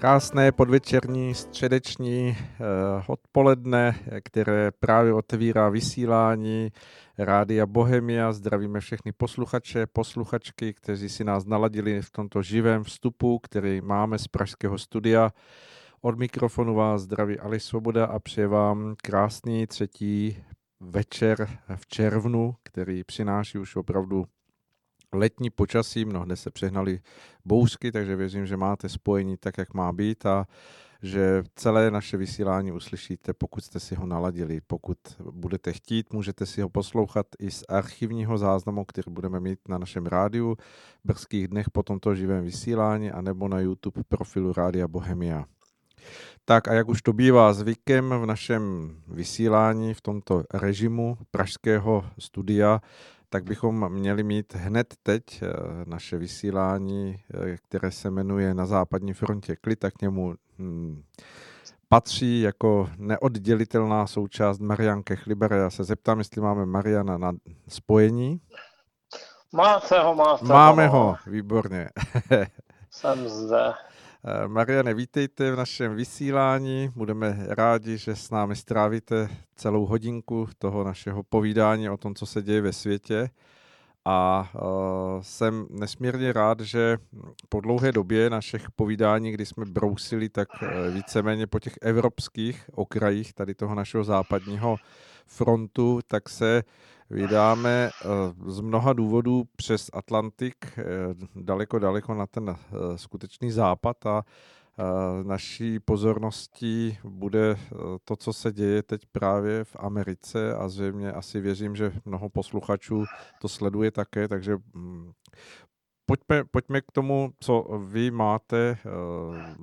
Krásné podvečerní, středeční eh, odpoledne, které právě otevírá vysílání Rádia Bohemia. Zdravíme všechny posluchače, posluchačky, kteří si nás naladili v tomto živém vstupu, který máme z Pražského studia. Od mikrofonu vás zdraví Ali Svoboda a přeji vám krásný třetí večer v červnu, který přináší už opravdu letní počasí, mnohde se přehnali bouřky, takže věřím, že máte spojení tak, jak má být a že celé naše vysílání uslyšíte, pokud jste si ho naladili. Pokud budete chtít, můžete si ho poslouchat i z archivního záznamu, který budeme mít na našem rádiu v brzkých dnech po tomto živém vysílání anebo na YouTube profilu Rádia Bohemia. Tak a jak už to bývá zvykem v našem vysílání v tomto režimu pražského studia, tak bychom měli mít hned teď eh, naše vysílání, eh, které se jmenuje Na západní frontě klid, tak k němu hmm, patří jako neoddělitelná součást Marian Kechliber. Já se zeptám, jestli máme Mariana na spojení. Máte ho, máte Máme ho, ho výborně. Jsem zde. Eh, Mariane, vítejte v našem vysílání. Budeme rádi, že s námi strávíte celou hodinku toho našeho povídání o tom, co se děje ve světě. A uh, jsem nesmírně rád, že po dlouhé době našich povídání, kdy jsme brousili tak uh, víceméně po těch evropských okrajích tady toho našeho západního frontu, tak se vydáme eh, z mnoha důvodů přes Atlantik eh, daleko, daleko na ten eh, skutečný západ a naší pozorností bude to, co se děje teď právě v Americe a zřejmě asi věřím, že mnoho posluchačů to sleduje také, takže mm, pojďme, pojďme k tomu, co vy máte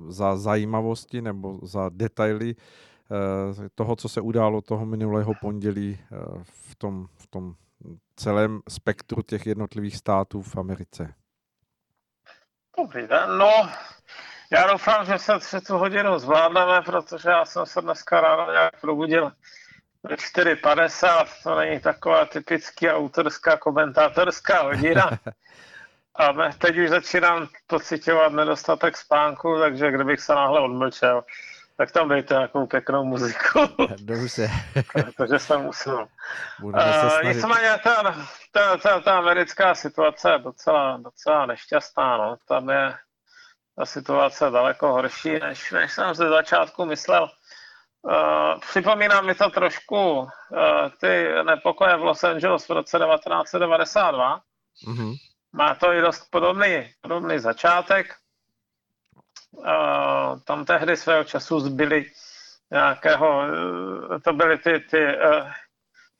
za zajímavosti nebo za detaily toho, co se událo toho minulého pondělí eh, v tom, v tom celém spektru těch jednotlivých států v Americe. Dobrý den, no, já doufám, že se třetí hodinu zvládneme, protože já jsem se dneska ráno nějak probudil ve 4.50, to není taková typická autorská komentátorská hodina. A teď už začínám pocitovat nedostatek spánku, takže kdybych se náhle odmlčel, tak tam dejte nějakou pěknou muziku. Dobře. Protože jsem musel. Uh, nicméně ta, ta, ta, ta americká situace je docela, docela nešťastná. No. Tam je ta situace daleko horší, než, než jsem ze začátku myslel. Uh, připomíná mi to trošku uh, ty nepokoje v Los Angeles v roce 1992. Mm-hmm. Má to i dost podobný, podobný začátek tam tehdy svého času zbyli nějakého, eh, to byly ty, ty uh,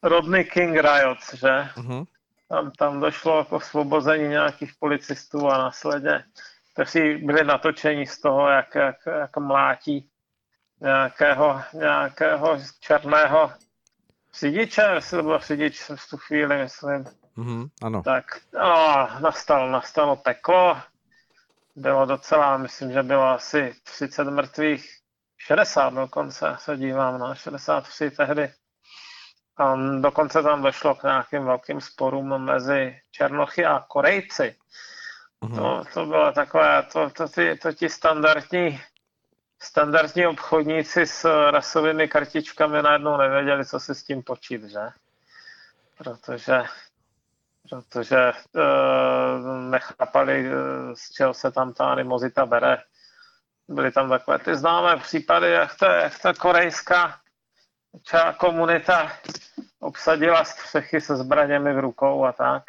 Rodney King riots, že? Uh-huh. Tam, tam došlo k osvobození nějakých policistů a následně kteří byli natočeni z toho, jak, jak, jak mlátí nějakého, nějakého černého řidiče, jestli to byl řidič v tu chvíli, myslím. Mm-hmm, ano. Tak no, nastal, nastalo peklo, bylo docela, myslím, že bylo asi 30 mrtvých, 60 dokonce se dívám na 63 tehdy. A dokonce tam došlo k nějakým velkým sporům mezi Černochy a Korejci. Uh-huh. To, to bylo takové, to, to, ty, to ti standardní, standardní obchodníci s rasovými kartičkami najednou nevěděli, co si s tím počít, že? Protože protože uh, nechápali, uh, z čeho se tam ta animozita bere. Byly tam takové ty známé případy, jak ta, jak ta korejská čá komunita obsadila střechy se zbraněmi v rukou a tak.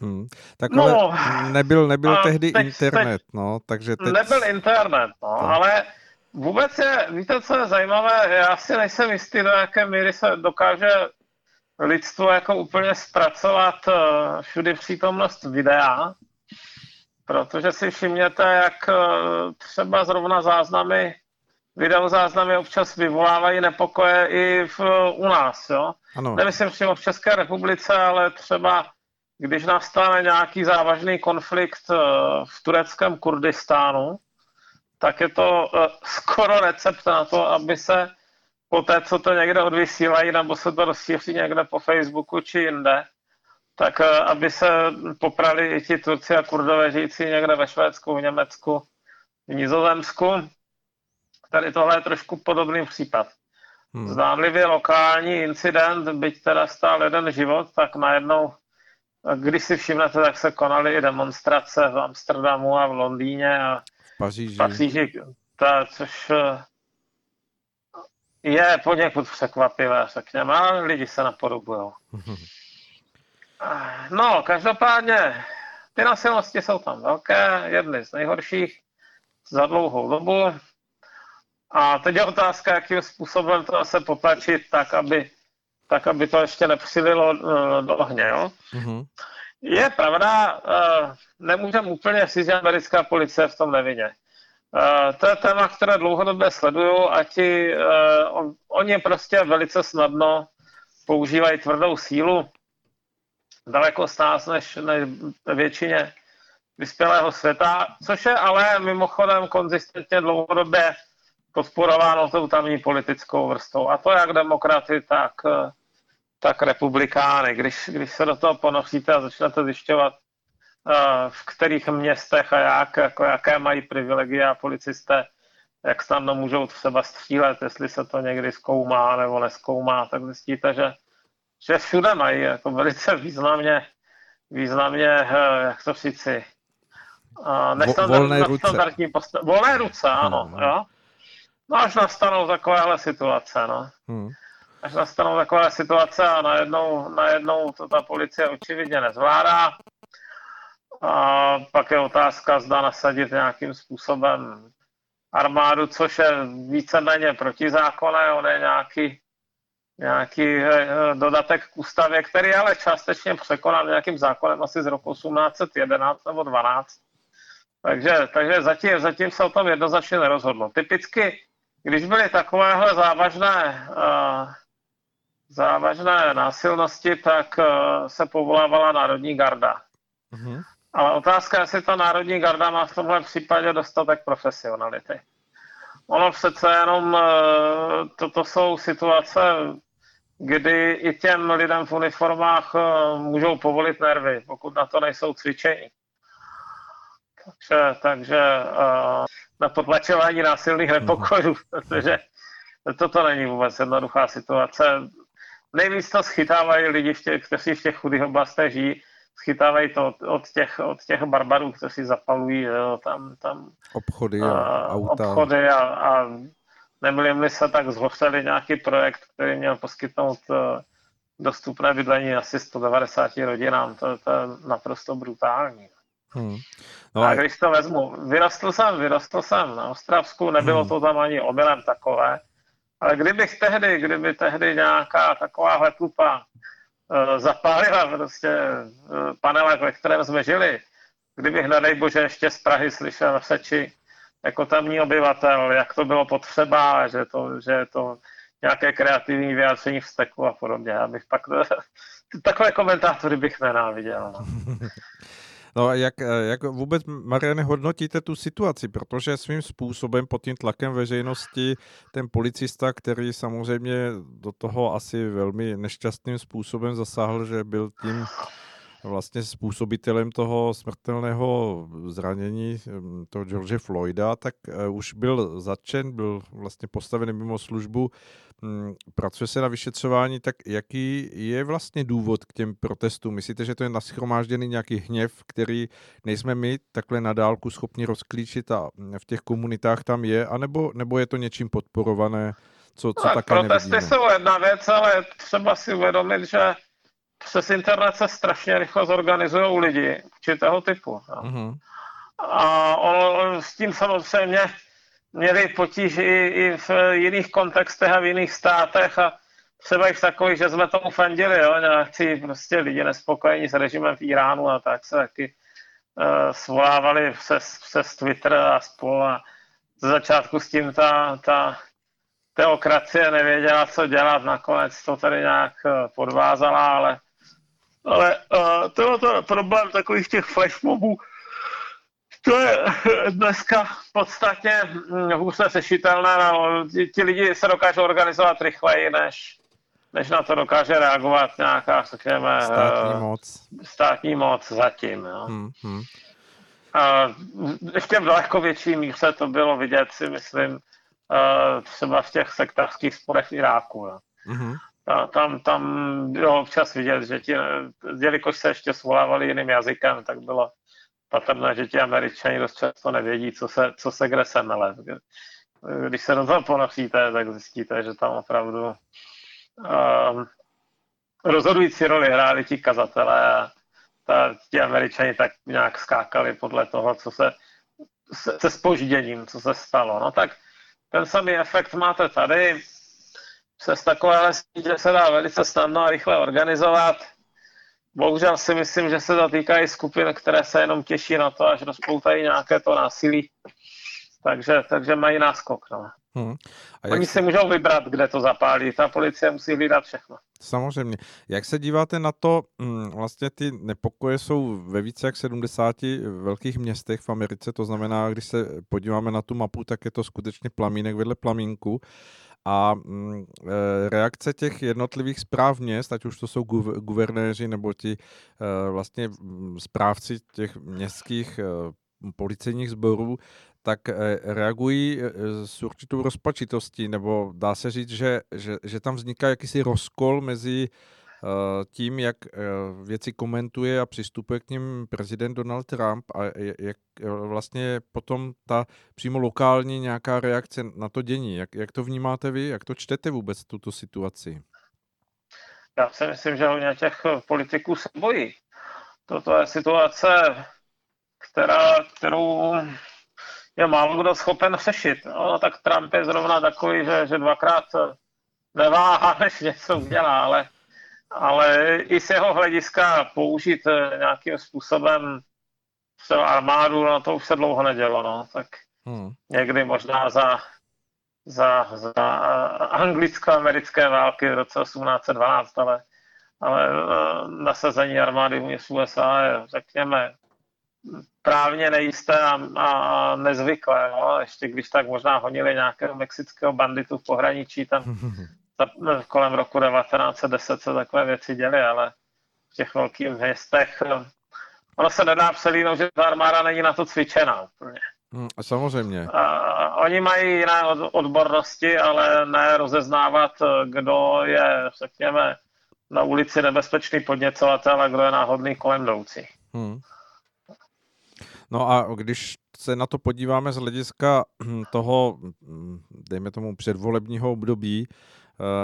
Hmm. Tak no, nebyl, nebyl tehdy teď, internet, teď, no, takže teď... Nebyl internet, no, to. ale vůbec je, víte, co je zajímavé, já si nejsem jistý, do jaké míry se dokáže lidstvo jako úplně zpracovat uh, všudy přítomnost videa, protože si všimněte, jak uh, třeba zrovna záznamy, videozáznamy občas vyvolávají nepokoje i v, u nás, jo. Ano. Nemyslím přímo v České republice, ale třeba když nastane nějaký závažný konflikt uh, v tureckém Kurdistánu, tak je to skoro recept na to, aby se po té, co to někde odvysílají, nebo se to rozšíří někde po Facebooku či jinde, tak eh, aby se poprali i ti Turci a Kurdové žijící někde ve Švédsku, v Německu, v Nizozemsku. Tady tohle je trošku podobný případ. Hmm. Zdánlivě lokální incident, byť teda stál jeden život, tak najednou, když si všimnete, tak se konaly i demonstrace v Amsterdamu a v Londýně a v Paříži. V Paříži ta, což eh, je poněkud překvapivé, řekněme, ale lidi se napodobují. No, každopádně, ty nasilnosti jsou tam velké, jedny z nejhorších za dlouhou dobu. A teď je otázka, jakým způsobem to se potlačit tak, aby, tak, aby to ještě nepřililo uh, do ohně. Jo? Mm-hmm. Je pravda, uh, nemůžeme úplně říct, že americká policie v tom nevině. Uh, to je téma, které dlouhodobě sleduju a ti, uh, on, oni prostě velice snadno používají tvrdou sílu, daleko z nás než, než většině vyspělého světa, což je ale mimochodem konzistentně dlouhodobě podporováno tou tamní politickou vrstvou. A to jak demokraty, tak, tak republikány. Když, když se do toho ponoříte a začnete zjišťovat, eh, v kterých městech a jak, jako jaké mají privilegia policisté, jak snadno můžou třeba střílet, jestli se to někdy zkoumá nebo neskoumá, tak zjistíte, že, že všude mají jako velice významně, významně, eh, jak to říci, nestandard, volné ruce. Volné ruce, ano. No, no. Jo? no až nastanou takovéhle situace, no. Hmm. Až nastanou takové situace a najednou, najednou to ta policie očividně nezvládá. A pak je otázka, zda nasadit nějakým způsobem armádu, což je víceméně protizákonné, on je nějaký, nějaký eh, dodatek k ústavě, který ale částečně překonal nějakým zákonem asi z roku 1811 nebo 12 takže, takže zatím, zatím se o tom jednoznačně nerozhodlo. Typicky, když byly takovéhle závažné, uh, závažné násilnosti, tak se povolávala Národní garda. Mm-hmm. Ale otázka je, jestli ta Národní garda má v tomhle případě dostatek profesionality. Ono přece jenom, uh, toto jsou situace, kdy i těm lidem v uniformách uh, můžou povolit nervy, pokud na to nejsou cvičení. Takže, takže uh, na potlačování násilných mhm. nepokojů, protože toto není vůbec jednoduchá situace. Nejvíc to schytávají lidi, v těch, kteří v těch chudých oblastech žijí, schytávají to od, od, těch, od těch barbarů, kteří zapalují jo, tam, tam obchody a, a auta. Obchody a, a nemilím se tak zhořeli nějaký projekt, který měl poskytnout uh, dostupné bydlení asi 190 rodinám. To, to je naprosto brutální. Hmm. No a když to vezmu, vyrostl jsem, vyrostl jsem na Ostravsku, nebylo hmm. to tam ani omylem takové, ale kdybych tehdy, kdyby tehdy nějaká taková tlupa zapálila prostě uh, panelek, ve kterém jsme žili, kdybych, nedej bože, ještě z Prahy slyšel v Seči jako tamní obyvatel, jak to bylo potřeba, že to, že to nějaké kreativní vyjádření vzteku a podobně. Já bych pak takové komentátory bych nenáviděl. No. A jak, eh, jak vůbec, Mariane, hodnotíte tu situaci? Protože svým způsobem pod tím tlakem veřejnosti ten policista, který samozřejmě do toho asi velmi nešťastným způsobem zasáhl, že byl tím vlastně způsobitelem toho smrtelného zranění toho George Floyda, tak eh, už byl začen, byl vlastně postaven mimo službu, mm, pracuje se na vyšetřování, tak jaký je vlastně důvod k těm protestům? Myslíte, že to je naschromážděný nějaký hněv, který nejsme my takhle na dálku schopni rozklíčit a v těch komunitách tam je, anebo nebo je to něčím podporované, co, co no, také Protesty nevidíme? jsou jedna věc, ale třeba si uvědomit, že přes internet se strašně rychle zorganizují lidi určitého typu. Mm-hmm. A on, s tím samozřejmě měli potíž i, i v jiných kontextech a v jiných státech a třeba i v takových, že jsme tomu fandili, jo, nějaký prostě lidi nespokojení s režimem v Iránu a tak se taky uh, svolávali přes, přes Twitter a spolu a ze začátku s tím ta, ta teokracie nevěděla, co dělat, nakonec to tady nějak eh, podvázala, ale ale uh, tohle je problém takových těch flashmobů, to je dneska podstatně hůře sešitelné. No, ti, ti lidi se dokážou organizovat rychleji, než, než na to dokáže reagovat nějaká, řekněme, státní moc. Státní moc zatím. Jo. Hmm, hmm. A ještě v daleko větší míře to bylo vidět, si myslím, třeba v těch sektářských sporech v Iráku. Mm-hmm. A tam, tam bylo občas vidět, že ti, jelikož se ještě svolávali jiným jazykem, tak bylo patrné, že ti američani dost často nevědí, co se, co se kde semele. Když se do toho ponoříte, tak zjistíte, že tam opravdu um, rozhodující roli hráli ti kazatelé a ta, ti američani tak nějak skákali podle toho, co se se, se spožděním, co se stalo. No tak ten samý efekt máte tady, z takovéhle sítě se dá velice snadno a rychle organizovat. Bohužel si myslím, že se to týká i skupin, které se jenom těší na to, až rozpoutají nějaké to násilí. Takže, takže mají náskok. No. Hmm. A Oni si můžou vybrat, kde to zapálí. Ta policie musí hlídat všechno. Samozřejmě. Jak se díváte na to, hm, vlastně ty nepokoje jsou ve více jak 70 velkých městech v Americe, to znamená, když se podíváme na tu mapu, tak je to skutečně plamínek vedle plamínku. A mm, e, reakce těch jednotlivých zpráv měst, ať už to jsou guvernéři nebo ti e, vlastně mm, správci těch městských e, policejních sborů, tak reagují s určitou rozpačitostí, nebo dá se říct, že, že, že tam vzniká jakýsi rozkol mezi Eh, tím, jak eh, věci komentuje a přistupuje k ním prezident Donald Trump a jak eh, vlastně potom ta přímo lokální nějaká reakce na to dění. Jak, jak to vnímáte vy? Jak to čtete vůbec, tuto situaci? Já si myslím, že hodně těch politiků se bojí. Toto je situace, která, kterou je málo kdo schopen řešit. No, tak Trump je zrovna takový, že, že dvakrát neváhá, než něco udělá, ale ale i z jeho hlediska použít eh, nějakým způsobem třeba armádu, no to už se dlouho nedělo, no, tak hmm. někdy možná za, za, za anglicko-americké války v roce 1812, ale, ale eh, nasazení armády v USA je, řekněme, právně nejisté a, a nezvyklé. No. Ještě když tak možná honili nějakého mexického banditu v pohraničí, tam kolem roku 1910 se takové věci děly, ale v těch velkých městech eh, ono se nedá přelínout, že ta armáda není na to cvičená úplně. Hmm, samozřejmě. A, oni mají jiné odbornosti, ale ne rozeznávat, eh, kdo je, řekněme, na ulici nebezpečný podněcovatel a kdo je náhodný kolem jdoucí. Hmm. No a když se na to podíváme z hlediska hm, toho, hm, dejme tomu, předvolebního období,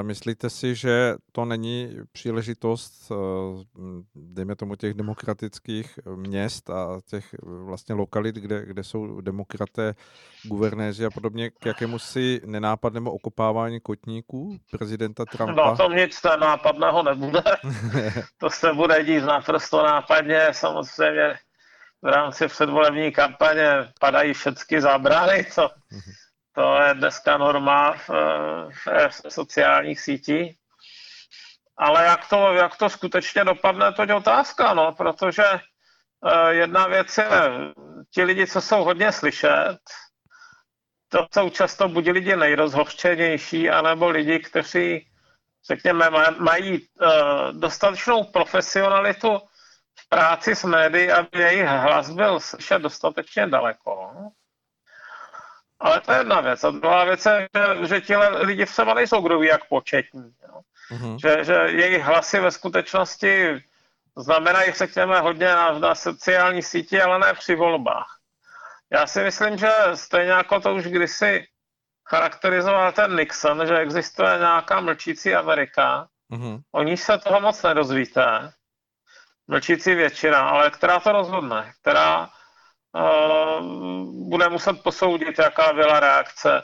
myslíte si, že to není příležitost, eh, dejme tomu těch demokratických měst a těch vlastně lokalit, kde, kde jsou demokraté, guvernéři a podobně, k jakému si nenápadnému okopávání kotníků prezidenta Trumpa? No to nic nápadného nebude. to se bude dít naprosto nápadně. Samozřejmě v rámci předvolební kampaně padají všechny zábrany, co to je dneska norma v, v sociálních sítích. Ale jak to, jak to skutečně dopadne, to je otázka, no, protože uh, jedna věc je, ti lidi, co jsou hodně slyšet, to jsou často buď lidi nejrozhořčenější, anebo lidi, kteří, řekněme, mají uh, dostatečnou profesionalitu v práci s médií, aby jejich hlas byl slyšet dostatečně daleko. Ale to je jedna věc. A druhá věc je, že, že ti lidi třeba nejsou kdo ví jak početní. Jo. Mm-hmm. Že, že jejich hlasy ve skutečnosti znamenají, řekněme, hodně na, na sociální síti, ale ne při volbách. Já si myslím, že stejně jako to už kdysi charakterizoval ten Nixon, že existuje nějaká mlčící Amerika, mm-hmm. o níž se toho moc nedozvíte, mlčící většina, ale která to rozhodne, která bude muset posoudit, jaká byla reakce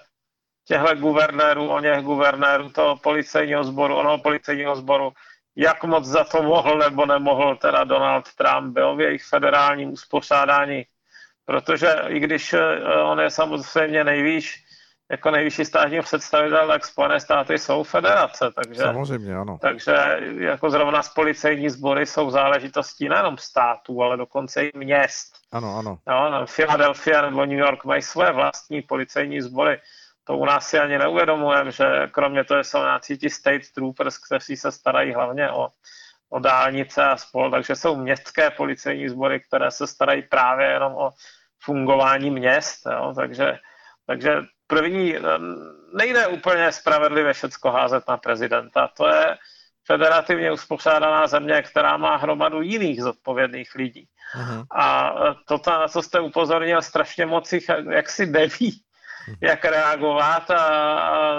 těchto guvernérů, o něch guvernérů toho policejního sboru, onoho policejního sboru, jak moc za to mohl nebo nemohl teda Donald Trump. Byl v jejich federálním uspořádání, protože i když eh, on je samozřejmě nejvýš, jako nejvyšší státní představitel, tak Spojené státy jsou federace, takže, Samozřejmě, ano. takže jako zrovna z policejní sbory jsou záležitostí nejenom států, ale dokonce i měst. Ano, ano. No, Philadelphia nebo New York mají své vlastní policejní sbory. To u nás si ani neuvědomujeme, že kromě toho jsou nějaký ti state troopers, kteří se starají hlavně o, o dálnice a spol, takže jsou městské policejní sbory, které se starají právě jenom o fungování měst, jo, takže, takže první, nejde úplně spravedlivě všecko házet na prezidenta, to je federativně uspořádaná země, která má hromadu jiných zodpovědných lidí. Uh-huh. A to, na co jste upozornil, strašně moc jich jaksi neví, mhm. jak reagovat a, a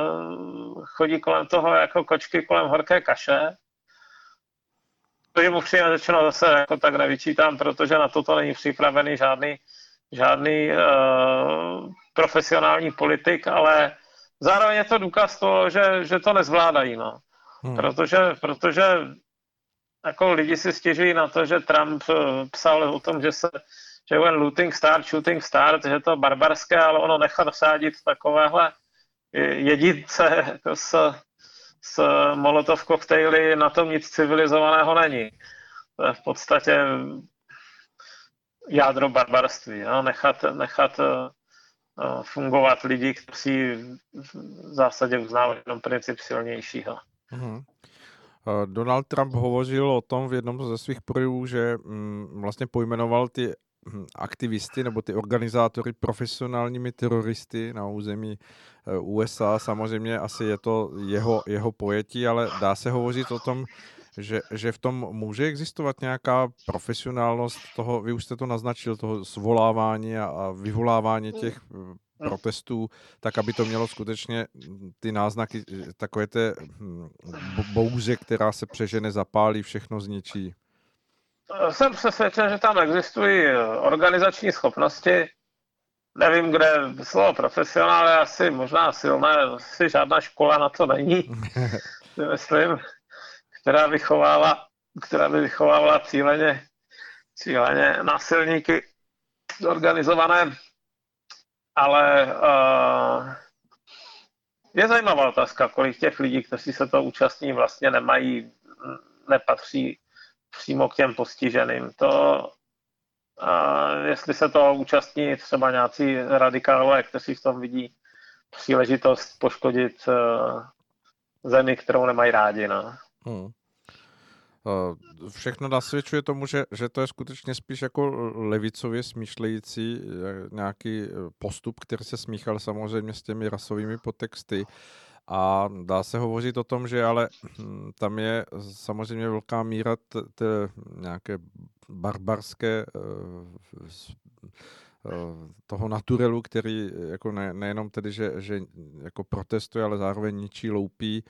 chodí kolem toho jako kočky kolem horké kaše. To je mu přímě řečeno zase jako tak nevyčítám, protože na toto není připravený žádný, žádný uh, profesionální politik, ale zároveň je to důkaz toho, že, že to nezvládají. No. Hmm. Protože, protože jako lidi si stěžují na to, že Trump eh, psal o tom, že se že when looting start, shooting start, že to barbarské, ale ono nechat sádit takovéhle jedince jako s, s molotov koktejly, na tom nic civilizovaného není. To je v podstatě jádro barbarství. Jo? Nechat, nechat uh, fungovat lidi, kteří v zásadě uznávají jenom princip silnějšího. Mm-hmm. Donald Trump hovořil o tom v jednom ze svých projevů, že mm, vlastně pojmenoval ty hm, aktivisty nebo ty organizátory profesionálními teroristy na území USA. Samozřejmě asi je to jeho, jeho pojetí, ale dá se hovořit o tom, že, že v tom může existovat nějaká profesionálnost toho, vy už jste to naznačil, toho svolávání a, a vyvolávání těch protestů, tak aby to mělo skutečně ty náznaky takové té hm, bouře, která se přežene, zapálí, všechno zničí. Jsem přesvědčen, že tam existují organizační schopnosti. Nevím, kde slovo profesionál je asi možná silné, asi žádná škola na to není, myslím, která vychovávala, která by vychovávala cíleně, cíleně násilníky organizované ale uh, je zajímavá otázka, kolik těch lidí, kteří se to účastní, vlastně nemají, nepatří přímo k těm postiženým. To, uh, jestli se to účastní třeba nějací radikálové, kteří v tom vidí příležitost poškodit uh, zemi, kterou nemají rádi. No. Hmm. Eh, všechno nasvědčuje tomu, že, že to je skutečně spíš jako levicově smýšlející eh, nějaký eh, postup, který se smíchal samozřejmě s těmi rasovými potexty. A dá se hovořit o tom, že ale hm, tam je samozřejmě velká míra té nějaké barbarské toho naturelu, který jako ne, nejenom tedy, že, že jako protestuje, ale zároveň ničí, loupí,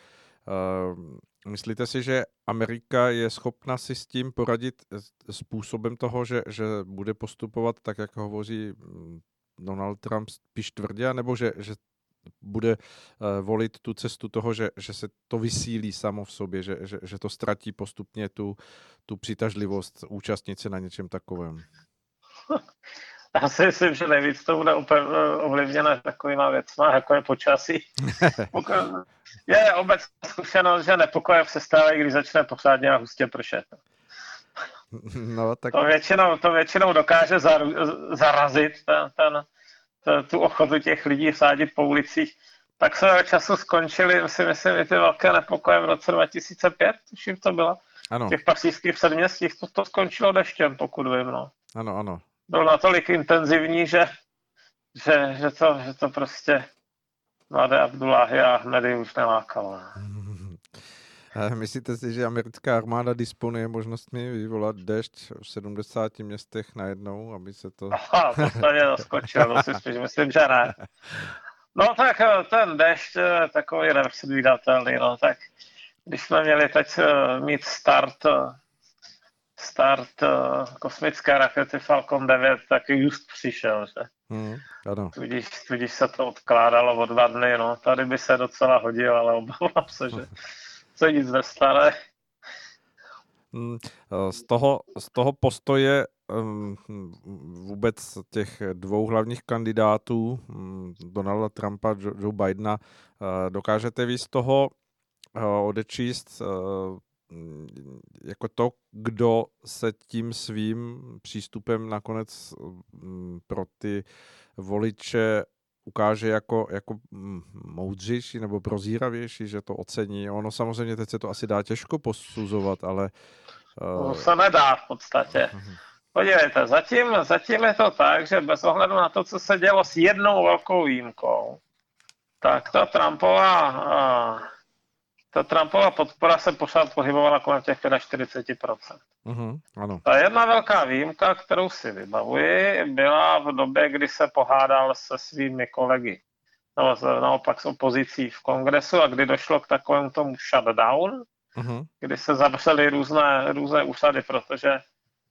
Myslíte si, že Amerika je schopna si s tím poradit způsobem toho, že, že bude postupovat tak, jak hovoří mm, Donald Trump spíš tvrdě, nebo že, že bude eh, volit tu cestu toho, že, že se to vysílí samo v sobě, že, že, že to ztratí postupně tu, tu přitažlivost účastnit se na něčem takovém? Já si myslím, že nejvíc to bude ovlivněno takovýma věcma, jako je počasí. je obecná zkušenost, že nepokoje se stávají, když začne pořádně a hustě pršet. No, tak... to, většinou, to většinou dokáže zar, zarazit ten, ten, ten, tu ochotu těch lidí sádit po ulicích. Tak se času skončily, si myslím, i ty velké nepokoje v roce 2005, tuším to bylo. Ano. V těch pasijských předměstích to, to skončilo deštěm, pokud vím. No. Ano, ano byl natolik intenzivní, že, že, že, to, že to prostě mladé Abdullahy a Ahmedy už nelákalo. Myslíte si, že americká armáda disponuje možnostmi vyvolat dešť v 70 městech najednou, aby se to... Aha, to zaskočil, to si spíš myslím, že ne. No tak eh, ten dešť je takový nepředvídatelný, no tak když jsme měli teď eh, mít start eh, start uh, kosmické rakety Falcon 9 taky just přišel, že? Hmm, ano. Tudíž, tudíž se to odkládalo o dva dny, no. Tady by se docela hodil, ale obávám se, že se nic nestane. Hmm, eh, z toho, z toho postoje um, vůbec těch dvou hlavních kandidátů, um, Donalda Trumpa a Joe Bidena, uh, dokážete vy z toho odečíst jako to, kdo se tím svým přístupem nakonec mm, pro ty voliče ukáže jako, jako mm, moudřejší nebo prozíravější, že to ocení. Ono samozřejmě teď se to asi dá těžko posuzovat, ale To se nedá v podstatě. Podívejte, zatím, zatím je to tak, že bez ohledu na to, co se dělo s jednou velkou výjimkou, tak ta Trumpová, ta Trumpova podpora se pořád pohybovala kolem těch 45%. Mm-hmm, ano. Ta jedna velká výjimka, kterou si vybavuji, byla v době, kdy se pohádal se svými kolegy nebo naopak s opozicí v kongresu a kdy došlo k takovému tomu shutdown, mm-hmm. kdy se zavřely různé, různé úsady, protože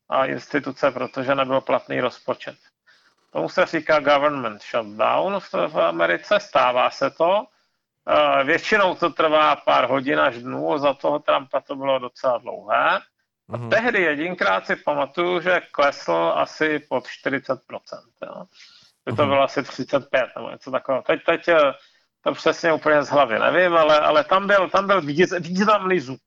a instituce, protože nebyl platný rozpočet. Tomu se říká government shutdown v, v Americe, stává se to. E, většinou to trvá pár hodin až dnů, za toho Trumpa to bylo docela dlouhé. A mm-hmm. tehdy jedinkrát si pamatuju, že klesl asi pod 40%. Jo. Že to mhm. bylo asi 35 nebo něco takového. Teď, teď e, to přesně úplně z hlavy nevím, ale, ale tam byl, tam byl významný zub.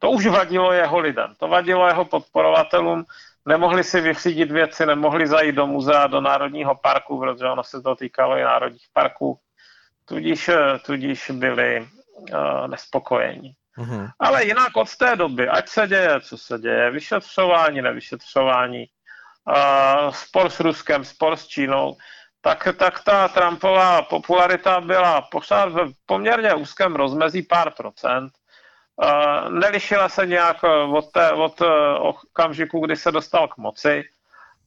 To už vadilo jeho lidem, to vadilo jeho podporovatelům, nemohli si vyřídit věci, nemohli zajít do muzea, do Národního parku, protože ono se to týkalo i Národních parků, tudíž, tudíž byli uh, nespokojení. Mm-hmm. Ale jinak od té doby, ať se děje, co se děje, vyšetřování, nevyšetřování, uh, spor s Ruskem, spor s Čínou, tak, tak ta Trumpová popularita byla pořád v poměrně úzkém rozmezí pár procent nelišila se nějak eh, od, té, od eh, okamžiku, kdy se dostal k moci.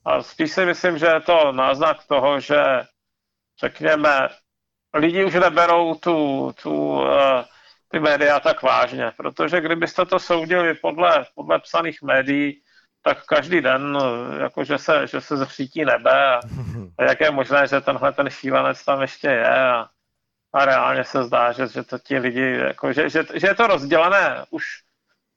A spíš si myslím, že je to náznak toho, že řekněme, lidi už neberou tu, tu, eh, ty média tak vážně, protože kdybyste to soudili podle, podle psaných médií, tak každý den, jako že se, že se zřítí nebe a, a jak je možné, že tenhle ten šílenec tam ještě je a, a reálně se zdá, že, že to ti lidi, jako, že, že, že je to rozdělené už,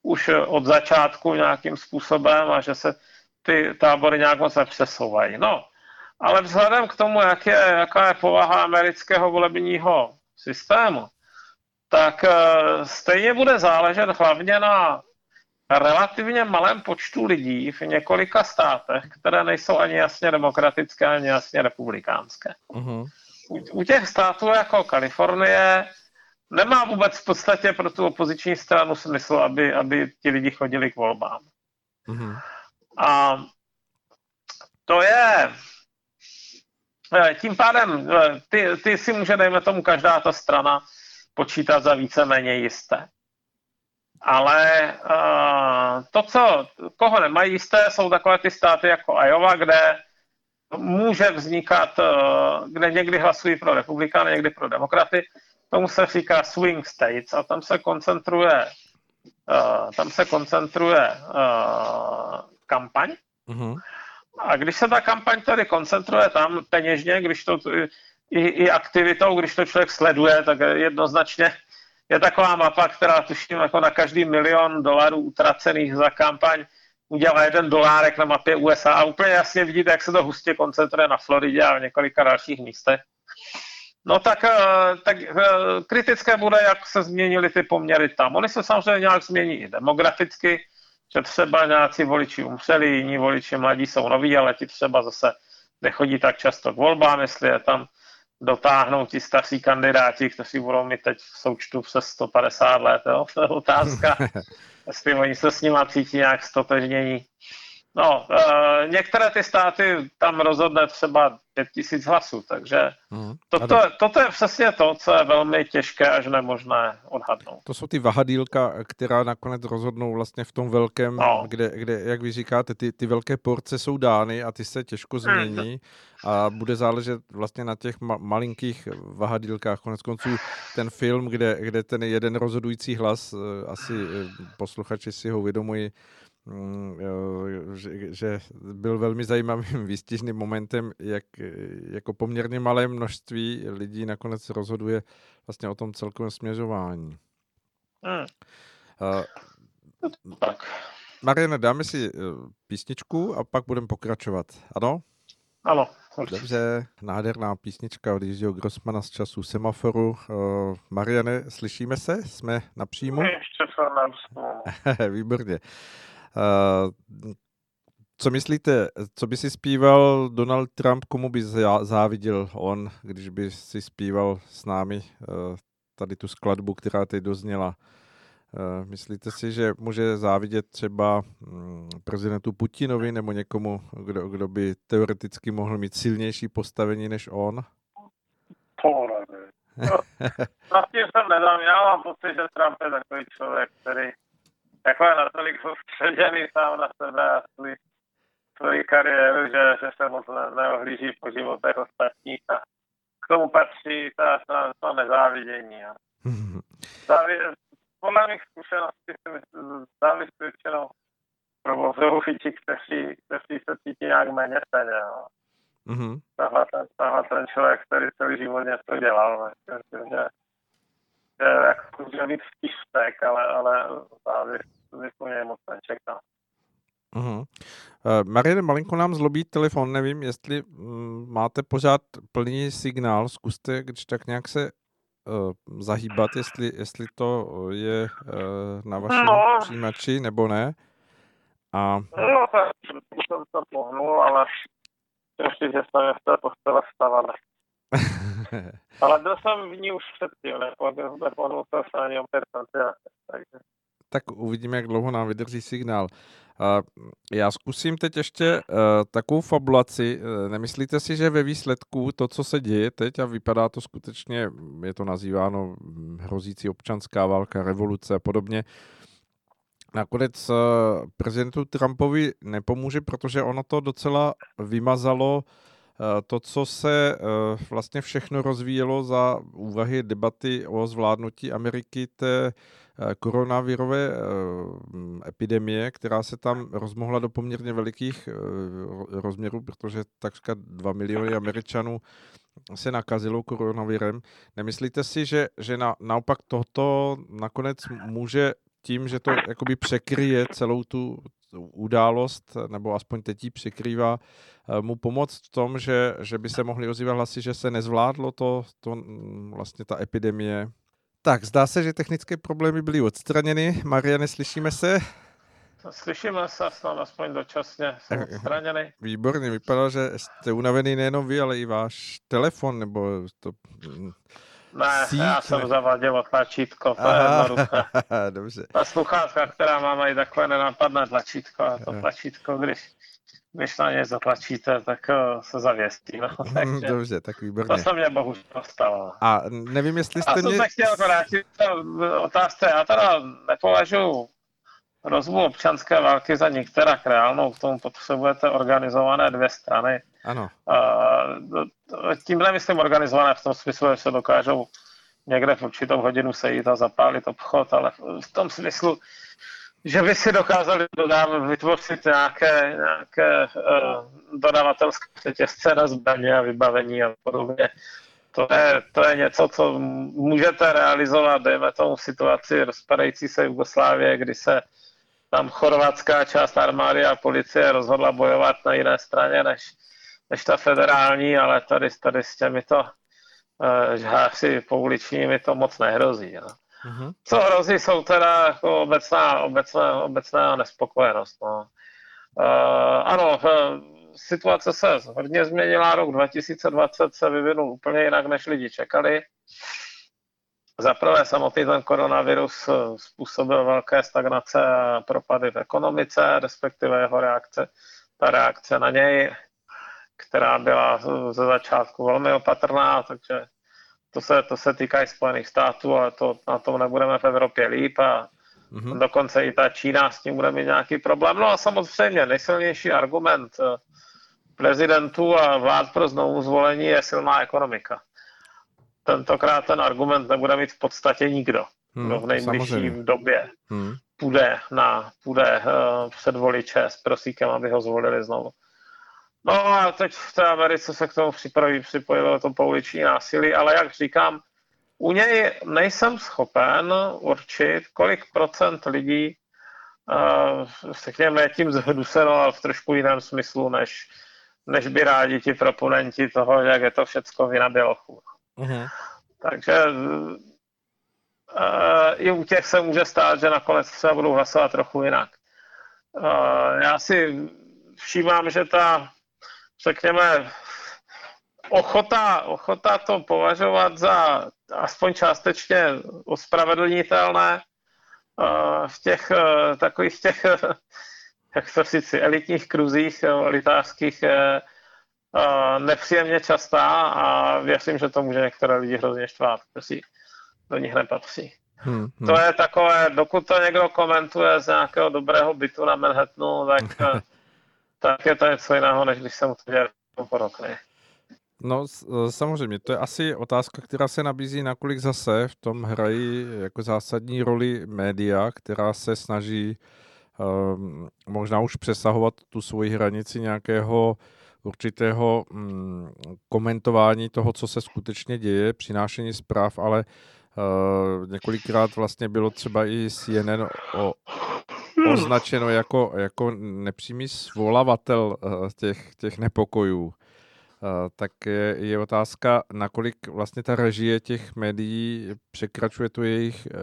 už od začátku nějakým způsobem a že se ty tábory nějak moc nepřesouvají. No, ale vzhledem k tomu, jak je, jaká je povaha amerického volebního systému, tak uh, stejně bude záležet hlavně na relativně malém počtu lidí v několika státech, které nejsou ani jasně demokratické, ani jasně republikánské. Uh-huh u těch států jako Kalifornie nemá vůbec v podstatě pro tu opoziční stranu smysl, aby, aby ti lidi chodili k volbám. Mm-hmm. A to je eh, tím pádem, eh, ty, ty si může, dejme tomu, každá ta strana počítat za víceméně jisté. Ale uh, to, co, koho nemají jisté, jsou takové ty státy jako Iowa, kde může vznikat, eh, kde někdy hlasují pro republikány, někdy pro demokraty. Tomu se říká swing states a tam se koncentruje, eh, tam se koncentruje eh, kampaň. Mm-hmm. A když se ta kampaň tady koncentruje tam peněžně, když to i, i aktivitou, když to člověk sleduje, tak jednoznačně je taková mapa, která tuším jako na každý milion dolarů utracených za kampaň udělá jeden dolárek na mapě USA a úplně jasně vidíte, jak se to hustě koncentruje na Floridě a v několika dalších místech. No tak, eh, tak eh, kritické bude, jak se změnily ty poměry tam. Oni se samozřejmě nějak změní i demograficky, že třeba nějací voliči umřeli, jiní voliči mladí jsou noví, ale ti třeba zase nechodí tak často k volbám, jestli je tam dotáhnou ti starší kandidáti, kteří budou mít teď v součtu přes 150 let, jo? to je otázka. jestli oni se s nima cítí nějak stotožnění. No, e, některé ty státy tam rozhodne třeba 5000 hlasů, takže mm. toto, toto je přesně to, co je velmi těžké až nemožné odhadnout. To jsou ty vahadílka, která nakonec rozhodnou vlastně v tom velkém, no. kde, kde, jak vy říkáte, ty, ty velké porce jsou dány a ty se těžko změní mm. a bude záležet vlastně na těch ma- malinkých vahadílkách. Konec konců ten film, kde, kde ten jeden rozhodující hlas, eh, asi eh, posluchači si ho uvědomují, že, že byl velmi zajímavým výstižným momentem, jak jako poměrně malé množství lidí nakonec rozhoduje vlastně o tom celkovém směřování. Hmm. Uh, tak. Mariane, dáme si eh, písničku a pak budeme pokračovat. Ano? Ano. Dobře, nádherná písnička od Jiřího Grossmana z času Semaforu. Uh, Mariane, slyšíme se? Jsme na příjmu? Ještě se Výborně. Uh, co myslíte, co by si zpíval Donald Trump, komu by záviděl on, když by si zpíval s námi uh, tady tu skladbu, která teď dozněla? Myslíte si, že může závidět třeba mm, prezidentu Putinovi nebo někomu, kdo, kdo by teoreticky mohl mít silnější postavení než on? To nevím. No, jsem nedám. Já mám pocit, že Trump je takový člověk, který je natolik soustředěný sám na sebe a svůj, svůj kariéru, že, že se moc ne, neohlíží po životech ostatních a k tomu patří ta, ta, ta nezávidění. Závi, podle mých zkušeností závisí většinou provozují ti, kteří, kteří se cítí nějak méně stejně. No. Mm-hmm. Tahle, ten, tahle ten člověk, který celý život něco dělal, že, že jako může být vztek, ale, ale po něj moc nečeká. Uh-huh. Uh, Mariane, malinko nám zlobí telefon, nevím, jestli um, máte pořád plný signál, zkuste, když tak nějak se uh, zahýbat, jestli, jestli to je uh, na vašem no. přijímači nebo ne. A... No, tak jsem to pohnul, ale ještě, že jsme v té postele vstávali. ale byl jsem v ní už předtím, nepohnul jsem se ani o takže tak uvidíme, jak dlouho nám vydrží signál. Já zkusím teď ještě eh, takovou fabulaci. Eh, nemyslíte si, že ve výsledku to, co se děje teď, a vypadá to skutečně, je to nazýváno hm, hrozící občanská válka, revoluce a podobně, nakonec eh, prezidentu Trumpovi nepomůže, protože ono to docela vymazalo to, co se vlastně všechno rozvíjelo za úvahy debaty o zvládnutí Ameriky té Eh, koronavirové eh, epidemie, která se tam rozmohla do poměrně velikých eh, rozměrů, protože takřka 2 miliony Američanů se nakazilo koronavirem. Nemyslíte si, že, že na, naopak toto nakonec může tím, že to jakoby překryje celou tu událost, nebo aspoň teď ji překrývá, mu pomoct v tom, že, že by se mohli ozývat hlasy, že se nezvládlo to, to vlastně ta epidemie tak, zdá se, že technické problémy byly odstraněny. Mariane, slyšíme se? Slyšíme se, snad aspoň dočasně jsem odstraněný. Výborně, vypadá, že jste unavený nejenom vy, ale i váš telefon, nebo to... Ne, síť, já jsem ne? zavadil tlačítko, to Aha, je jednoduché. Dobře. Ta sluchátka, která má mají takové nenápadné tlačítko, a to tlačítko, když když na ně zatlačíte, tak uh, se zavěstí. No. Mhm, Takže Dobře, tak výborně. To se mě bohužel stalo. A nevím, jestli jste A mě... A se chtěl vrátit otázce. Já teda nepovažuji rozvoj občanské války za některá reálnou, k tomu potřebujete organizované dvě strany. Ano. Uh, tím nemyslím organizované v tom smyslu, že se dokážou někde v určitou hodinu sejít a zapálit obchod, ale v tom smyslu, že by si dokázali dodávat, vytvořit nějaké, nějaké uh, dodavatelské řetězce na zbraně a vybavení a podobně. To je, to je něco, co můžete realizovat, dejme tomu situaci rozpadající se Jugoslávie, kdy se tam chorvatská část armády a policie rozhodla bojovat na jiné straně než, než ta federální, ale tady, tady s těmito uh, žháři pouličními to moc nehrozí. No. Mm-hmm. Co hrozí, jsou teda jako obecná, obecná, obecná nespokojenost. No. Uh, ano, uh, situace se hodně změnila, rok 2020 se vyvinul úplně jinak, než lidi čekali. Za prvé samotný ten koronavirus způsobil velké stagnace a propady v ekonomice, respektive jeho reakce, ta reakce na něj, která byla ze začátku velmi opatrná, takže to se, to se týká i Spojených států, ale to, na tom nebudeme v Evropě líp a mm-hmm. dokonce i ta Čína s tím bude mít nějaký problém. No a samozřejmě nejsilnější argument eh, prezidentů a vlád pro znovu zvolení je silná ekonomika. Tentokrát ten argument nebude mít v podstatě nikdo, hmm, kdo v nejbližší samozřejmě. době hmm. půjde, na, půjde uh, před voliče s prosíkem, aby ho zvolili znovu. No a teď v té Americe se k tomu připraví, připojilo to pouliční násilí, ale jak říkám, u něj nejsem schopen určit, kolik procent lidí uh, se k něm je tím zhnuseno, ale v trošku jiném smyslu, než, než by rádi ti proponenti toho, jak je to všecko vina bělochů. Uh-huh. Takže uh, i u těch se může stát, že nakonec třeba budou hlasovat trochu jinak. Uh, já si všímám, že ta řekněme, ochota, ochota to považovat za aspoň částečně ospravedlnitelné v těch takových těch, jak to říct, elitních kruzích, elitářských nepříjemně častá a věřím, že to může některé lidi hrozně štvát, kteří do nich nepatří. Hmm, hmm. To je takové, dokud to někdo komentuje z nějakého dobrého bytu na Manhattanu, tak, tak je to něco jiného, než když se mu to děje pod okny. No e, samozřejmě, to je asi otázka, která se nabízí, nakolik zase v tom hrají jako zásadní roli média, která se snaží um, možná už přesahovat tu svoji hranici nějakého určitého um, komentování toho, co se skutečně děje, přinášení zpráv, ale uh, několikrát vlastně bylo třeba i CNN o, označeno jako, jako nepřímý svolavatel uh, těch, těch nepokojů. Eh, tak je, je otázka, nakolik vlastně ta režie těch médií překračuje tu jejich eh,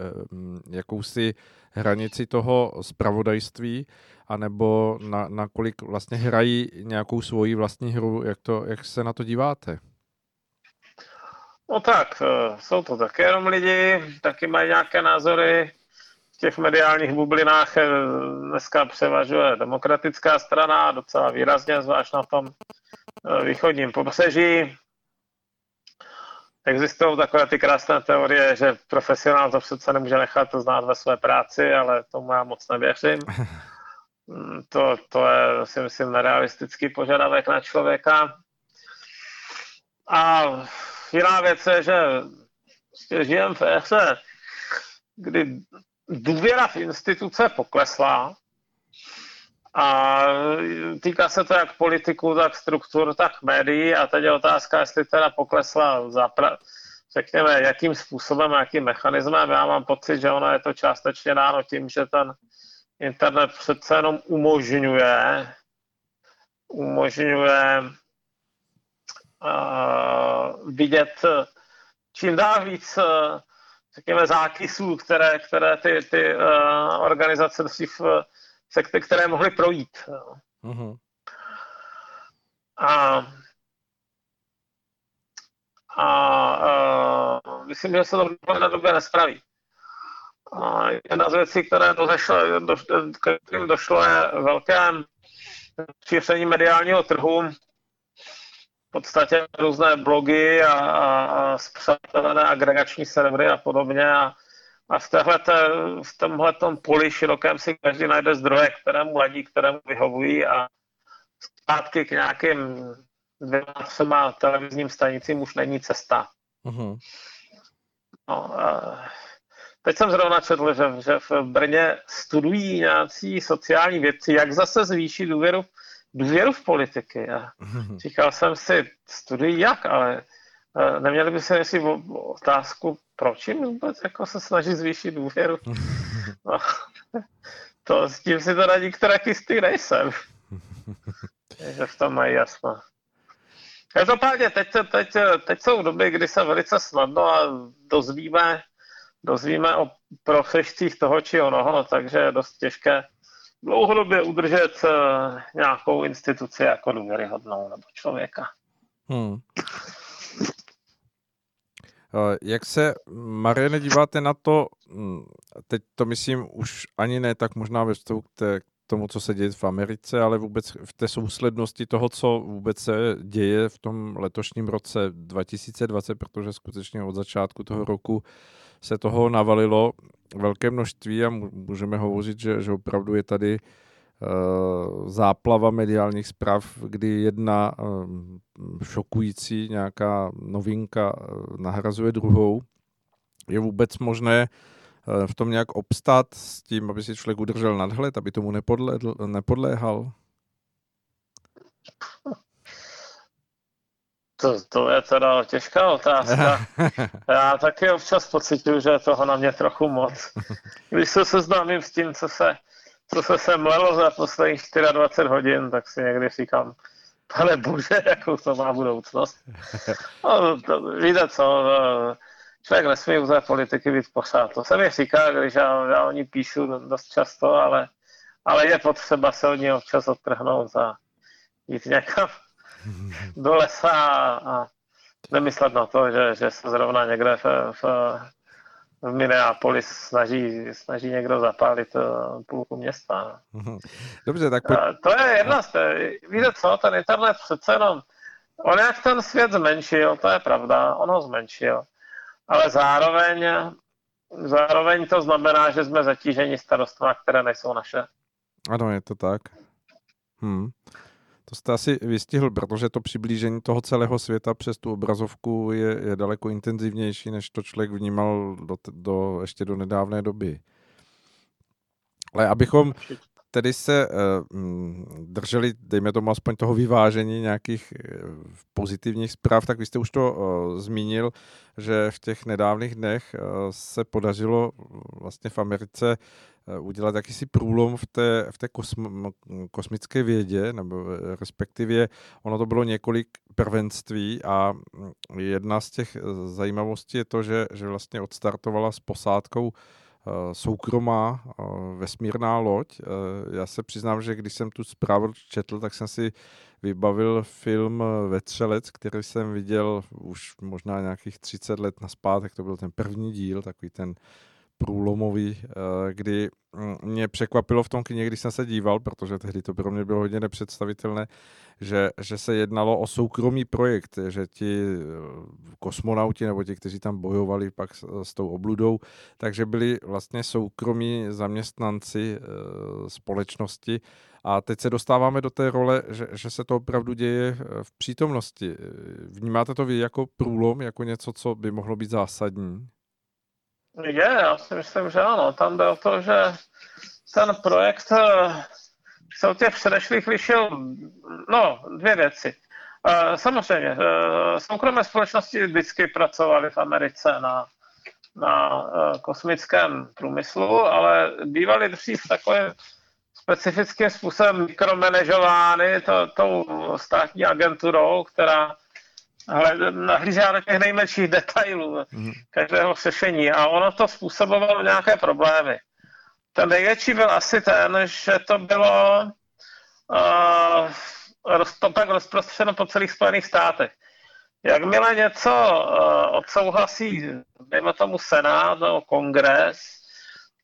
jakousi hranici toho spravodajství, anebo na, nakolik vlastně hrají nějakou svoji vlastní hru, jak, to, jak se na to díváte? No tak, eh, jsou to také jenom lidi, taky mají nějaké názory. V těch mediálních bublinách dneska převažuje demokratická strana docela výrazně, zvlášť na tom východním pobřeží. Existují takové ty krásné teorie, že profesionál to přece nemůže nechat to znát ve své práci, ale tomu já moc nevěřím. To, to je, si myslím, nerealistický požadavek na člověka. A jiná věc je, že prostě žijeme v éře, kdy důvěra v instituce poklesla, a týká se to jak politiků, tak struktur, tak médií a teď je otázka, jestli teda poklesla zapra- řekněme, jakým způsobem, jakým mechanismem. Já mám pocit, že ono je to částečně dáno tím, že ten internet přece jenom umožňuje umožňuje uh, vidět čím dál víc řekněme, zákysů, které, které ty, ty uh, organizace dřív sekty, které mohly projít. Mm-hmm. A, a, a myslím, že se to na době nespraví. A jedna z věcí, které došlo, do, kterým došlo, je velké šíření mediálního trhu, v podstatě různé blogy a, a, a agregační servery a podobně. A, a v, téhleté, v tomhle poli širokém si každý najde zdroje, kterému ladí, kterému vyhovují a zpátky k nějakým dvěma, třema televizním stanicím už není cesta. Uh-huh. No, a teď jsem zrovna četl, že, že v Brně studují nějací sociální věci, jak zase zvýšit důvěru, důvěru v politiky. A uh-huh. říkal jsem si, studují jak, ale neměli by se jestli otázku, proč jim vůbec jako se snaží zvýšit důvěru. No, to s tím si teda nikterá jistý nejsem. že v tom mají jasno. Každopádně teď, teď, teď jsou doby, kdy se velice snadno a dozvíme, dozvíme o prohřešcích toho či onoho, no, takže je dost těžké dlouhodobě udržet uh, nějakou instituci jako důvěryhodnou nebo člověka. Hmm. Eh, jak se, Mariane, díváte na to, hm, teď to myslím už ani ne tak možná ve vztahu k, k tomu, co se děje v Americe, ale vůbec v té souslednosti toho, co vůbec se děje v tom letošním roce 2020, protože skutečně od začátku toho roku se toho navalilo velké množství a můžeme hovořit, že, že opravdu je tady uh, záplava mediálních zpráv, kdy jedna eh, šokující nějaká novinka eh, nahrazuje druhou. Je vůbec možné v tom nějak obstát s tím, aby si člověk udržel nadhled, aby tomu nepodledl, nepodléhal? To, to je teda těžká otázka. Já taky občas pocituju, že je toho na mě trochu moc. Když se seznámím s tím, co se co se sem lelo za posledních 24 hodin, tak si někdy říkám, pane bože, jakou to má budoucnost. No, to, víte co, člověk nesmí u té politiky být pořád. To se mi říká, když já, já o ní píšu dost často, ale, ale je potřeba se od ní občas odtrhnout a jít někam do lesa a nemyslet na to, že, že se zrovna někde v, v v Minneapolis snaží, snaží někdo zapálit půlku města. No. Dobře, tak pojď... To je jedna z víte co, ten internet přece jenom, on jak ten svět zmenšil, to je pravda, on ho zmenšil, ale zároveň, zároveň to znamená, že jsme zatíženi starostma, které nejsou naše. Ano, je to tak. Hmm. To jste asi vystihl, protože to přiblížení toho celého světa přes tu obrazovku je, je daleko intenzivnější, než to člověk vnímal do, do, ještě do nedávné doby. Ale abychom tedy se uh, drželi, dejme tomu aspoň toho vyvážení nějakých uh, pozitivních zpráv, tak vy jste už to uh, zmínil, že v těch nedávných dnech uh, se podařilo vlastně v Americe udělat jakýsi průlom v té, v té kosm, kosmické vědě, nebo respektive ono to bylo několik prvenství a jedna z těch zajímavostí je to, že, že vlastně odstartovala s posádkou Eh, soukromá eh, vesmírná loď. Eh, já se přiznám, že když jsem tu zprávu četl, tak jsem si vybavil film Vetřelec, který jsem viděl už možná nějakých 30 let naspátek, to byl ten první díl, takový ten průlomový, kdy mm, mě překvapilo v tom kyně, když jsem se díval, protože tehdy to pro mě bylo hodně nepředstavitelné, že, že se jednalo o soukromý projekt, že ti eh, kosmonauti nebo ti, kteří tam bojovali pak s, s tou obludou, takže byli vlastně soukromí zaměstnanci e, společnosti a teď se dostáváme do té role, že, že se to opravdu děje eh, v přítomnosti. Vnímáte to vy jako průlom, jako něco, co by mohlo být zásadní? Je, já si myslím, že ano. Tam jde o to, že ten projekt se od těch předešlých lišil, no, dvě věci. Samozřejmě, e, soukromé společnosti vždycky pracovaly v Americe na, na kosmickém průmyslu, ale bývaly dřív takovým specifickým způsobem mikromanežovány to, tou státní agenturou, která nahlížela do těch nejmenších detailů mm. každého řešení a ono to způsobovalo nějaké problémy. Ten největší byl asi ten, že to bylo uh, to tak rozprostřeno po celých Spojených státech. Jakmile něco uh, odsouhlasí, dejme tomu Senát nebo Kongres,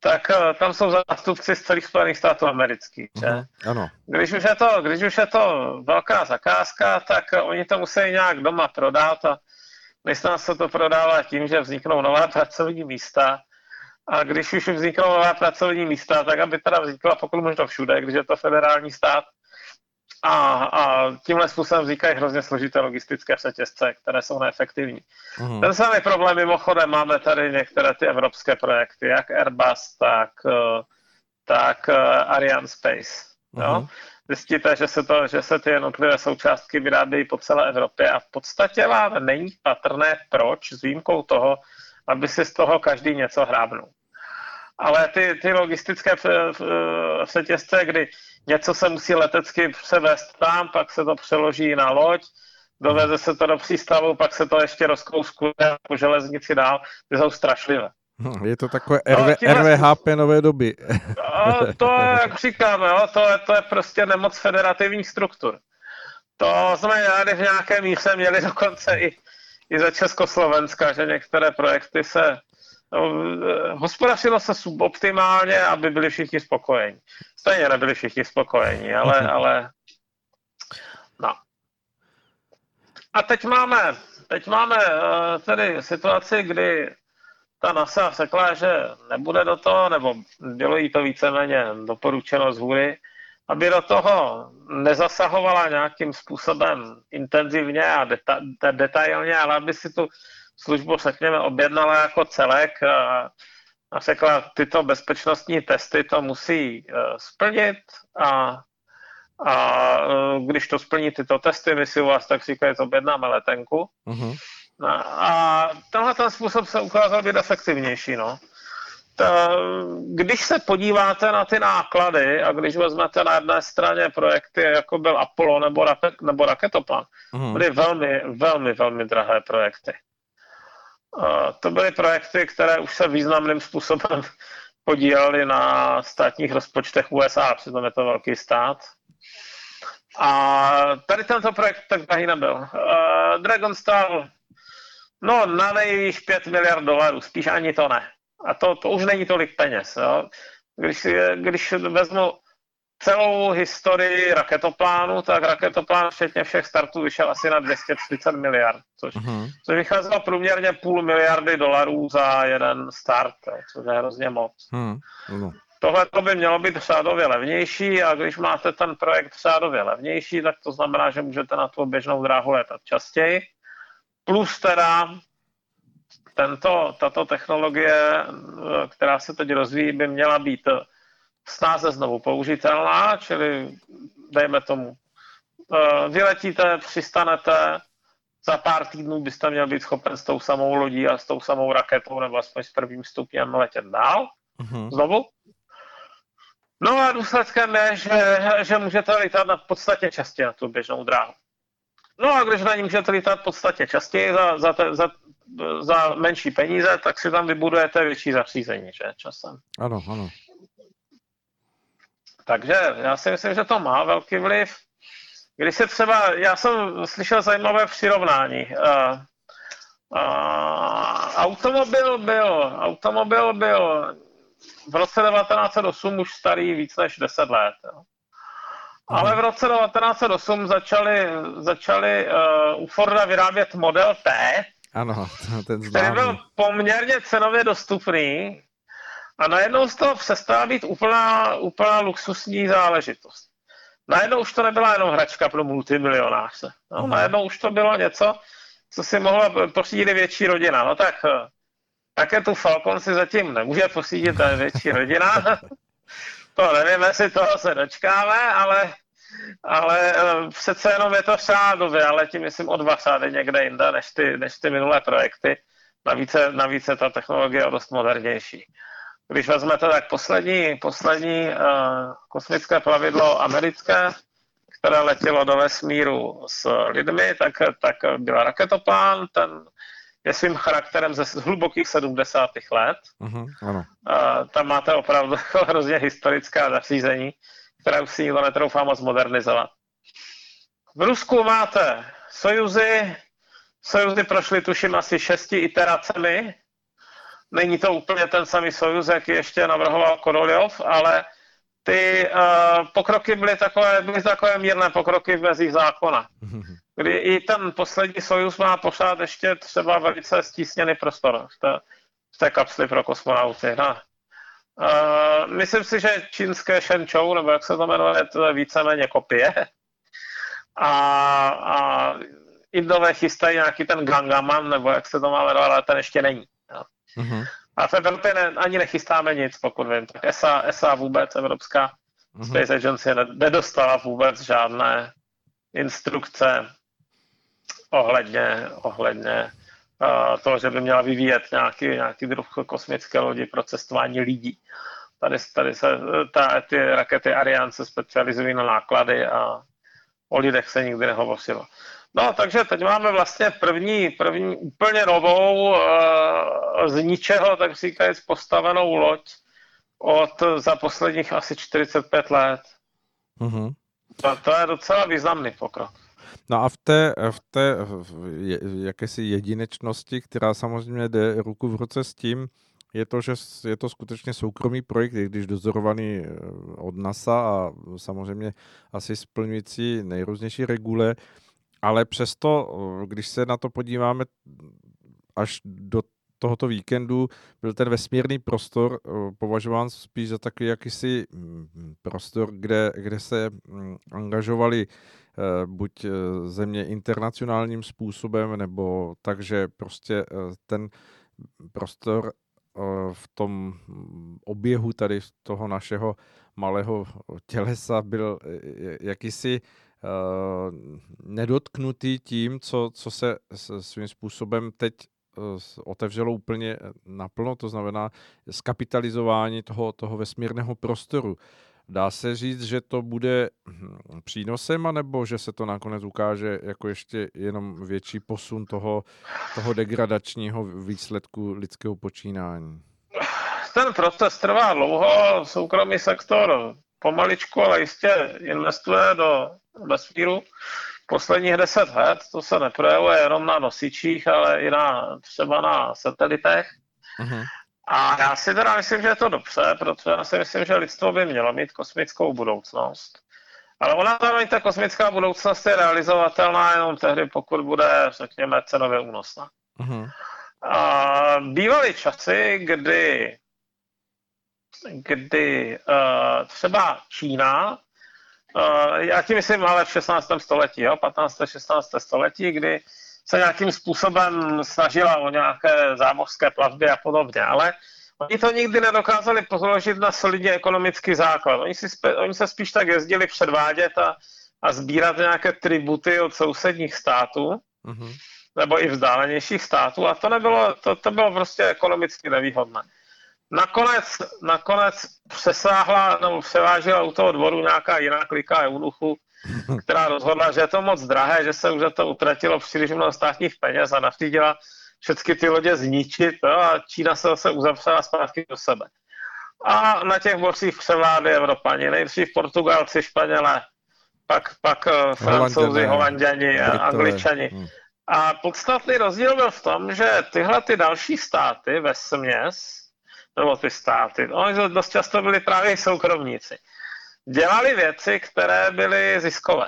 tak uh, tam jsou zástupci z celých Spojených států amerických. Že? Uh-huh, ano. Když, už je to, když už je to velká zakázka, tak uh, oni to musí nějak doma prodat a myslím, se to prodává tím, že vzniknou nová pracovní místa a když už vzniknou nová pracovní místa, tak aby teda vznikla pokud možno všude, když je to federální stát. A, a tímhle způsobem vznikají hrozně složité logistické řetězce, které jsou neefektivní. Mm. Ten samý problém mimochodem máme tady některé ty evropské projekty, jak Airbus, tak, eh, tak eh, Ariane Space. Mm. Jo? Mhm. Zjistíte, že se, to, že se ty jednotlivé součástky vyrábějí po celé Evropě a v podstatě vám není patrné, proč, s výjimkou toho, aby si z toho každý něco hrábnul. Ale ty, ty logistické přetězce, kdy něco se musí letecky převést tam, pak se to přeloží na loď, doveze se to do přístavu, pak se to ještě rozkouskuje po železnici dál, ty jsou strašlivé. Hm, je to takové RV, no, RVHP nové doby. No, to, jak říkáme, jo, to, je, to je prostě nemoc federativních struktur. To jsme v nějaké míře měli dokonce i i za Československa, že některé projekty se no, hospodařilo se suboptimálně, aby byli všichni spokojení. Stejně nebyli všichni spokojení, ale, ale no. A teď máme, teď máme uh, tedy situaci, kdy ta NASA řekla, že nebude do toho, nebo bylo jí to víceméně doporučeno z hůry, aby do toho nezasahovala nějakým způsobem intenzivně a deta- detailně, ale aby si tu službu, řekněme, objednala jako celek a, a řekla, tyto bezpečnostní testy to musí uh, splnit a, a uh, když to splní tyto testy, my si u vás tak říkají, objednáme letenku. Uh-huh. A, a tenhle ten způsob se ukázal být efektivnější, no když se podíváte na ty náklady a když vezmete na jedné straně projekty, jako byl Apollo nebo, raket, nebo Raketoplan, mm. byly velmi, velmi, velmi drahé projekty. To byly projekty, které už se významným způsobem podílely na státních rozpočtech USA, přitom je to velký stát. A tady tento projekt tak drahý nebyl. Dragon stál no na nejvýš 5 miliard dolarů, spíš ani to ne A to, to už není tolik peněz. Jo? Když, když vezmu celou historii raketoplánu, tak raketoplán včetně všech startů vyšel asi na 230 miliard, což, uh-huh. což vycházelo průměrně půl miliardy dolarů za jeden start, což je hrozně moc. Uh-huh. Tohle to by mělo být řádově levnější a když máte ten projekt řádově levnější, tak to znamená, že můžete na tu běžnou dráhu letat častěji. Plus teda tento, tato technologie, která se teď rozvíjí, by měla být snáze znovu použitelná, čili dejme tomu, eh, vyletíte, přistanete, za pár týdnů byste měl být schopen s tou samou lodí a s tou samou raketou nebo aspoň s prvním stupněm letět dál. Uh-huh. Znovu. No a důsledkem je, že, že můžete lítat na podstatě častěji na tu běžnou dráhu. No a když na ní můžete lítat v podstatě častěji za, za, te, za, za menší peníze, tak si tam vybudujete větší zařízení, že, časem. Ano, ano. Takže já si myslím, že to má velký vliv. Když se třeba, já jsem slyšel zajímavé přirovnání. Uh, uh, automobil byl, automobil byl v roce 1908 už starý víc než 10 let. Jo. Ale v roce 1908 začali, začali uh, u Forda vyrábět model T, ano, ten známý. který byl poměrně cenově dostupný a najednou z toho přestala být úplná, úplná luxusní záležitost. Najednou už to nebyla jenom hračka pro multimilionáře. No, najednou už to bylo něco, co si mohla pořídit větší rodina. No tak také tu Falcon si zatím nemůže pořídit větší rodina. to nevím, jestli toho se dočkáme, ale, ale eh, přece jenom je to řádově, ale tím myslím o dva řády někde jinde než ty, než ty minulé projekty. Navíc, navíc je ta technologie dost modernější. Když vezmete tak poslední, poslední uh, kosmické plavidlo americké, které letělo do vesmíru s lidmi, tak, tak byla raketoplán, ten je svým charakterem ze hlubokých 70. let. Uh-huh, ano. Uh, tam máte opravdu hrozně historická zařízení, která už si nikdo netroufá moc modernizovat. V Rusku máte Sojuzy, Sojuzy prošly tuším asi šesti iteracemi, Není to úplně ten samý Sojuz, jaký ještě navrhoval Koroljov, ale ty uh, pokroky byly takové, byly takové mírné pokroky v mezích zákona. Kdy i ten poslední Sojuz má pořád ještě třeba velice stísněný prostor v té, v té kapsli pro kosmonauty. No. Uh, myslím si, že čínské Shenzhou, nebo jak se to jmenuje, to je víceméně kopie. A, a Indové chystají nějaký ten Gangaman, nebo jak se to má jmenovat, ale ten ještě není. Uh-huh. A v Evropě ne, ani nechystáme nic, pokud vím. Tak ESA, ESA vůbec, Evropská uh-huh. Space Agency, nedostala vůbec žádné instrukce ohledně, ohledně uh, toho, že by měla vyvíjet nějaký, nějaký druh kosmické lodi pro cestování lidí. Tady, tady se ta, ty rakety Ariane se specializují na náklady a o lidech se nikdy nehovořilo. No, takže teď máme vlastně první, první úplně novou, uh, z ničeho, tak říkajíc, postavenou loď od za posledních asi 45 let. Mm-hmm. To, to je docela významný pokrok. No a v té, v té jakési jedinečnosti, která samozřejmě jde ruku v ruce s tím, je to, že je to skutečně soukromý projekt, i když dozorovaný eh, od NASA a samozřejmě asi splňující nejrůznější regule, ale přesto, když se na to podíváme až do tohoto víkendu, byl ten vesmírný prostor považován spíš za takový jakýsi mm, prostor, kde, kde se mm, angažovali e, buď země internacionálním způsobem, nebo takže prostě ten prostor v tom mm, oběhu tady toho našeho malého tělesa byl jakýsi Eh, nedotknutý tím, co, co se svým způsobem teď eh, otevřelo úplně naplno, to znamená skapitalizování toho, toho vesmírného prostoru. Dá se říct, že to bude hm, přínosem, anebo že se to nakonec ukáže jako ještě jenom větší posun toho, toho degradačního výsledku lidského počínání? Ten proces trvá dlouho, soukromý sektor pomaličku, ale jistě investuje do vesmíru posledních deset let. To se neprojevuje jenom na nosičích, ale i na, třeba na satelitech. Uh-huh. A já si teda myslím, že je to dobře, protože já si myslím, že lidstvo by mělo mít kosmickou budoucnost. Ale ona zároveň ta kosmická budoucnost je realizovatelná jenom tehdy, pokud bude, řekněme, cenově únosná. Mm-hmm. A bývaly časy, kdy, kdy uh, třeba Čína, uh, já tím myslím ale v 16. století, jo, 15. 16. století, kdy se nějakým způsobem snažila o nějaké zámořské plavby a podobně, ale oni to nikdy nedokázali položit na solidně ekonomický základ. Oni, si, oni se spíš tak jezdili předvádět a, a sbírat nějaké tributy od sousedních států, mm-hmm. nebo i vzdálenějších států a to nebylo, to, to bylo prostě ekonomicky nevýhodné. Nakonec, nakonec přesáhla nebo převážila u toho dvoru nějaká jiná klika eunuchů, která rozhodla, že je to moc drahé, že se už za to utratilo příliš mnoho státních peněz a nařídila všechny ty lodě zničit no, a Čína se zase uzavřela zpátky do sebe. A na těch mořích převládli Evropani, nejdřív Portugalci, Španělé, pak, pak eh, Francouzi, Holanděni, Angličani. Hmm. A podstatný rozdíl byl v tom, že tyhle ty další státy ve směs, nebo ty státy, oni dost často byli právě soukromníci dělali věci, které byly ziskové.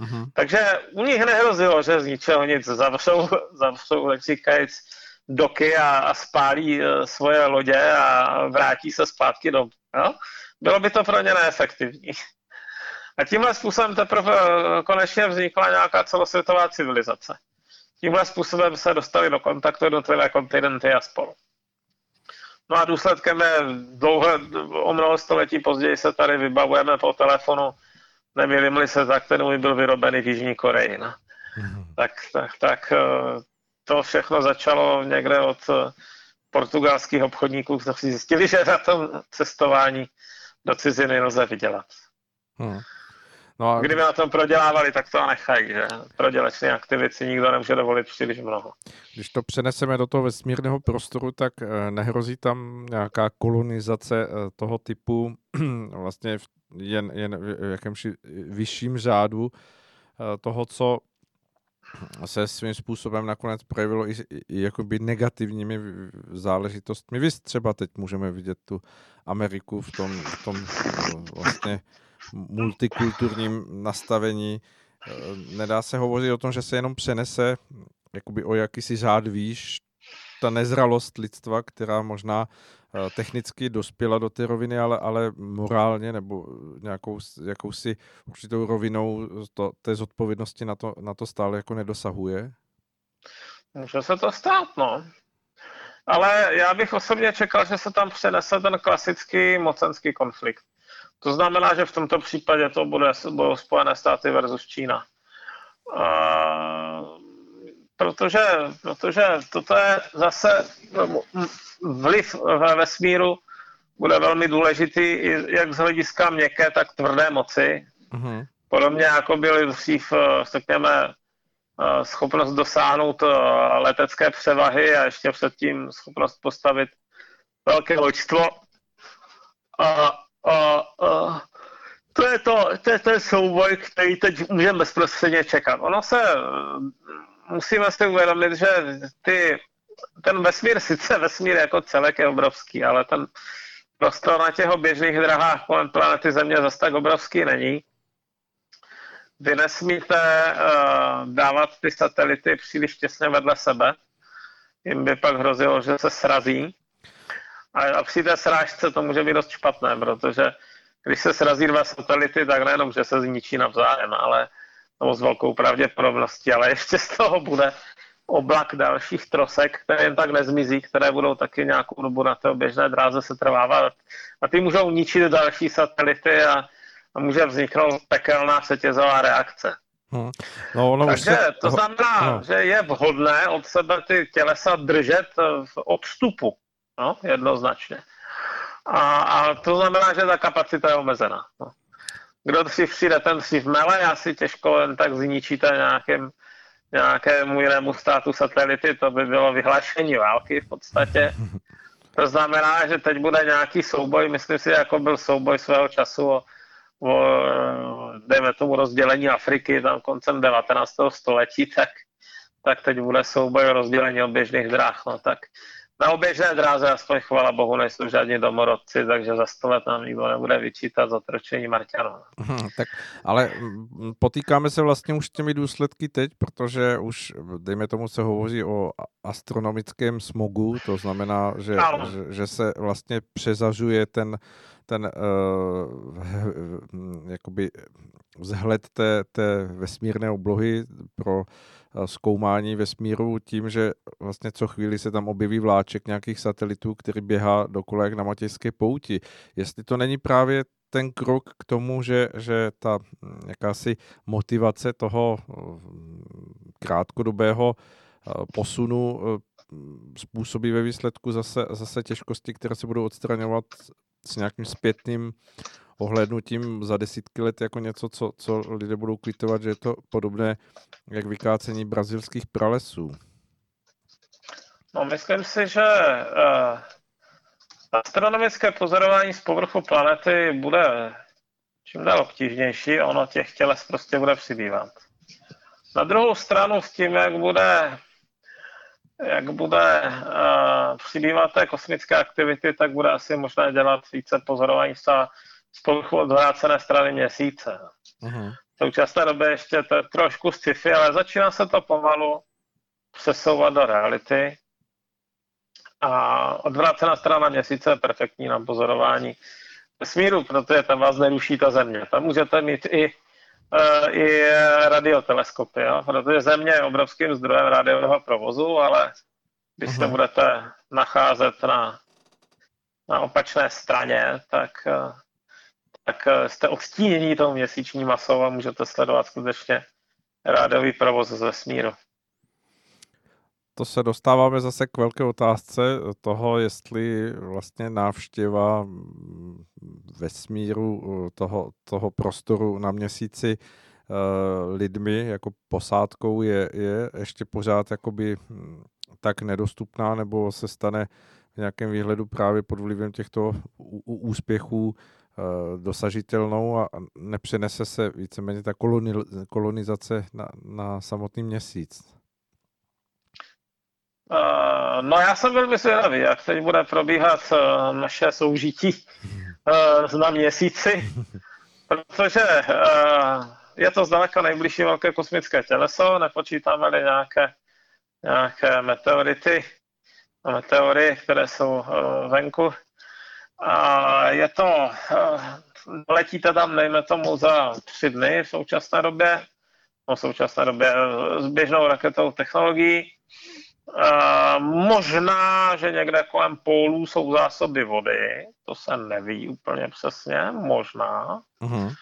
Mm-hmm. Takže u nich nehrozilo, že z ničeho nic zavřou, zavřou tak říkajíc, doky a, a spálí uh, svoje lodě a vrátí se zpátky do. Jo? Bylo by to pro ně neefektivní. A tímhle způsobem teprve uh, konečně vznikla nějaká celosvětová civilizace. Tímhle způsobem se dostali do kontaktu jednotlivé kontinenty a spolu. No a důsledkem je dlouhé, o mnoho století později se tady vybavujeme po telefonu, nevěřím se ten můj byl vyrobený v Jižní Koreji. No. Mm-hmm. Tak, tak, tak eh, to všechno začalo někde od eh, portugalských obchodníků, kteří zjistili, že na tom cestování do ciziny lze vydělat. Hmm. No a... Kdyby na tom prodělávali, tak to nechají, že prodělečné aktivity nikdo nemůže dovolit příliš mnoho. Když to přeneseme do toho vesmírného prostoru, tak eh, nehrozí tam nějaká kolonizace eh, toho typu vlastně jen, jen v jakémsi vyšším řádu eh, toho, co se svým způsobem nakonec projevilo i, i jakoby negativními záležitostmi. Vy třeba teď můžeme vidět tu Ameriku v tom, v tom vlastně multikulturním nastavení. Eh, nedá se hovořit o tom, že se jenom přenese jakoby o jakýsi řád výš ta nezralost lidstva, která možná eh, technicky dospěla do té roviny, ale, ale morálně nebo nějakou jakousi určitou rovinou to, té zodpovědnosti na to, na to stále jako nedosahuje? Může se to stát, no. Ale já bych osobně čekal, že se tam přenese ten klasický mocenský konflikt. To znamená, že v tomto případě to bude, budou Spojené státy versus Čína. Uh, protože, protože toto je zase vliv ve vesmíru bude velmi důležitý jak z hlediska měkké, tak tvrdé moci. Mm-hmm. Podobně jako byly dřív, eh, řekněme, eh, schopnost dosáhnout eh, letecké převahy a ještě předtím schopnost postavit velké loďstvo. A a, a to je to, to je ten souboj, který teď můžeme bezprostředně čekat. Ono se, musíme si uvědomit, že ty, ten vesmír, sice vesmír jako celek je obrovský, ale ten prostor na těch běžných drahách kolem planety Země zase tak obrovský není. Vy nesmíte uh, dávat ty satelity příliš těsně vedle sebe. Jim by pak hrozilo, že se srazí. A při té srážce to může být dost špatné, protože když se srazí dva satelity, tak nejenom, že se zničí navzájem, ale nebo s velkou pravděpodobností, ale ještě z toho bude oblak dalších trosek, které jen tak nezmizí, které budou taky nějakou dobu na té běžné dráze se trvávat. A ty můžou ničit další satelity a, a může vzniknout pekelná setězová reakce. Hmm. No, ono Takže se... to znamená, no. že je vhodné od sebe ty tělesa držet v odstupu. No, jednoznačně. A, a to znamená, že ta kapacita je omezená. No. Kdo si přijde, ten si v mele, asi těžko jen tak zničíte nějakým, nějakému jinému státu satelity, to by bylo vyhlášení války v podstatě. To znamená, že teď bude nějaký souboj, myslím si, jako byl souboj svého času o, o dejme tomu rozdělení Afriky tam koncem 19. století, tak, tak teď bude souboj o rozdělení oběžných dráh. No, tak na oběžné dráze aspoň chvala bohu nejsou žádní domorodci, takže za sto let nám nikdo nebude vyčítat za tročení Marťanů. Hmm, tak, ale mm, potýkáme se vlastně už těmi důsledky teď, protože už, dejme tomu, se hovoří o astronomickém smogu, to znamená, že, že, že se vlastně přezažuje ten, ten uh, jakoby vzhled té, té vesmírné oblohy pro zkoumání vesmíru tím, že vlastně co chvíli se tam objeví vláček nějakých satelitů, který běhá dokola jak na matějské pouti. Jestli to není právě ten krok k tomu, že, že ta hm, jakási motivace toho hm, krátkodobého eh, posunu eh, způsobí ve výsledku zase, zase těžkosti, které se budou odstraňovat s nějakým zpětným ohlednutím za desítky let jako něco, co, co lidé budou kvitovat, že je to podobné jak vykácení brazilských pralesů. No, myslím si, že uh, astronomické pozorování z povrchu planety bude čím dál obtížnější, ono těch těles prostě bude přibývat. Na druhou stranu s tím, jak bude jak bude uh, přibývat té kosmické aktivity, tak bude asi možné dělat více pozorování z z povrchu odvrácené strany měsíce. Uh-huh. V současné době ještě to je trošku sci-fi, ale začíná se to pomalu přesouvat do reality. A odvrácená strana měsíce je perfektní na pozorování vesmíru, protože tam vás neruší ta země. Tam můžete mít i, i radioteleskopy, jo? protože země je obrovským zdrojem rádiového provozu, ale když se budete nacházet na, na opačné straně, tak uh, tak eh, jste odstínění tou měsíční masou a můžete sledovat skutečně rádový provoz ze vesmíru. To se dostáváme zase k velké otázce toho, jestli vlastně návštěva mm, vesmíru eh, toho, toho prostoru na měsíci uh, lidmi jako posádkou je, je ještě pořád jakoby hm, tak nedostupná nebo se stane v nějakém výhledu právě pod vlivem těchto úspěchů Eh, dosažitelnou a nepřenese se víceméně ta kolonizace na, na samotný měsíc? Uh, no já jsem velmi zvědavý, jak teď bude probíhat uh, naše soužití uh, na měsíci, protože je to zdaleka nejbližší velké kosmické těleso, nepočítáme-li nějaké, nějaké meteority, meteory, které jsou venku, a je to, eh, letíte tam, nejme tomu, za tři dny v současné době, no v současné době eh, s běžnou raketou technologií. A možná, že někde kolem pólů jsou zásoby vody, to se neví úplně přesně, možná. Uh-huh.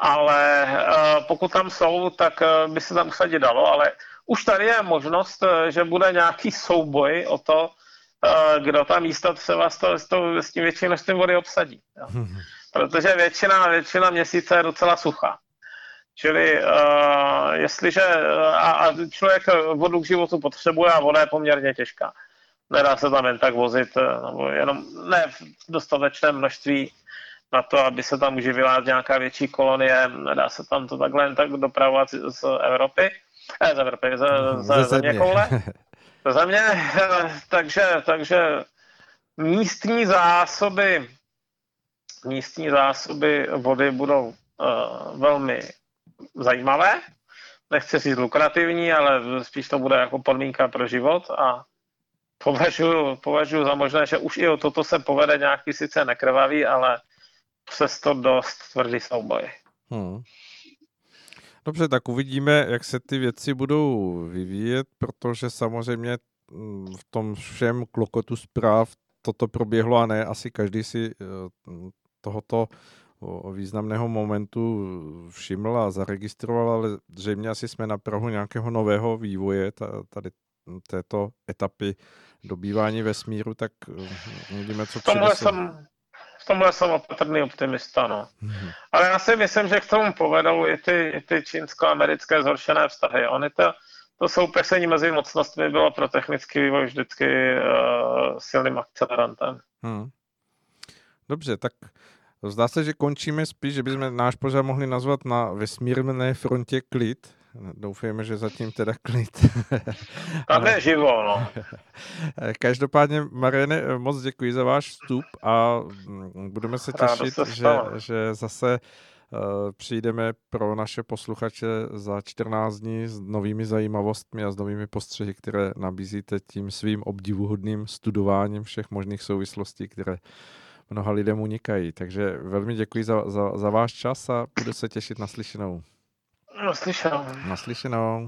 Ale uh, pokud tam jsou, tak uh, by se tam usadit dalo, ale už tady je možnost, že bude nějaký souboj o to, kdo ta místa třeba s, to, s, to, s tím větším množstvím vody obsadí. Jo. Protože většina, většina měsíce je docela suchá. Čili uh, jestliže a, a člověk vodu k životu potřebuje a voda je poměrně těžká. Nedá se tam jen tak vozit, nebo jenom ne v dostatečném množství na to, aby se tam uživila nějaká větší kolonie, nedá se tam to takhle jen tak dopravovat z Evropy, eh, z Evropy, z, z, z země koule. Za mě, takže, takže místní zásoby, místní zásoby vody budou uh, velmi zajímavé. Nechci říct lukrativní, ale spíš to bude jako podmínka pro život a považuji, považuji za možné, že už i o toto se povede nějaký sice nekrvavý, ale přesto dost tvrdý souboj. Hmm. Dobře, tak uvidíme, jak se ty věci budou vyvíjet, protože samozřejmě mm, v tom všem klokotu zpráv toto proběhlo a ne asi každý si eh, tohoto významného momentu všiml a zaregistroval, ale zřejmě asi jsme na Prahu nějakého nového vývoje tady této etapy dobývání vesmíru, tak eh, uvidíme, co přinese. Jsem, tomhle jsem opatrný optimista, no. Mm-hmm. Ale já si myslím, že k tomu povedou i ty, i ty čínsko-americké zhoršené vztahy. Oni to, to soupeření mezi mocnostmi bylo pro technický vývoj vždycky uh, silným akcelerantem. Hmm. Dobře, tak zdá se, že končíme spíš, že bychom náš pořád mohli nazvat na vesmírné frontě klid. Doufujeme, že zatím teda klid. Tam je živo, no. Každopádně, Mariane, moc děkuji za váš vstup a mm, budeme se těšit, se že, že zase uh, přijdeme pro naše posluchače za 14 dní s novými zajímavostmi a s novými postřehy, které nabízíte tím svým obdivuhodným studováním všech možných souvislostí, které mnoha lidem unikají. Takže velmi děkuji za, za, za váš čas a budu se těšit na slyšenou. Naslyšenou. Naslyšenou.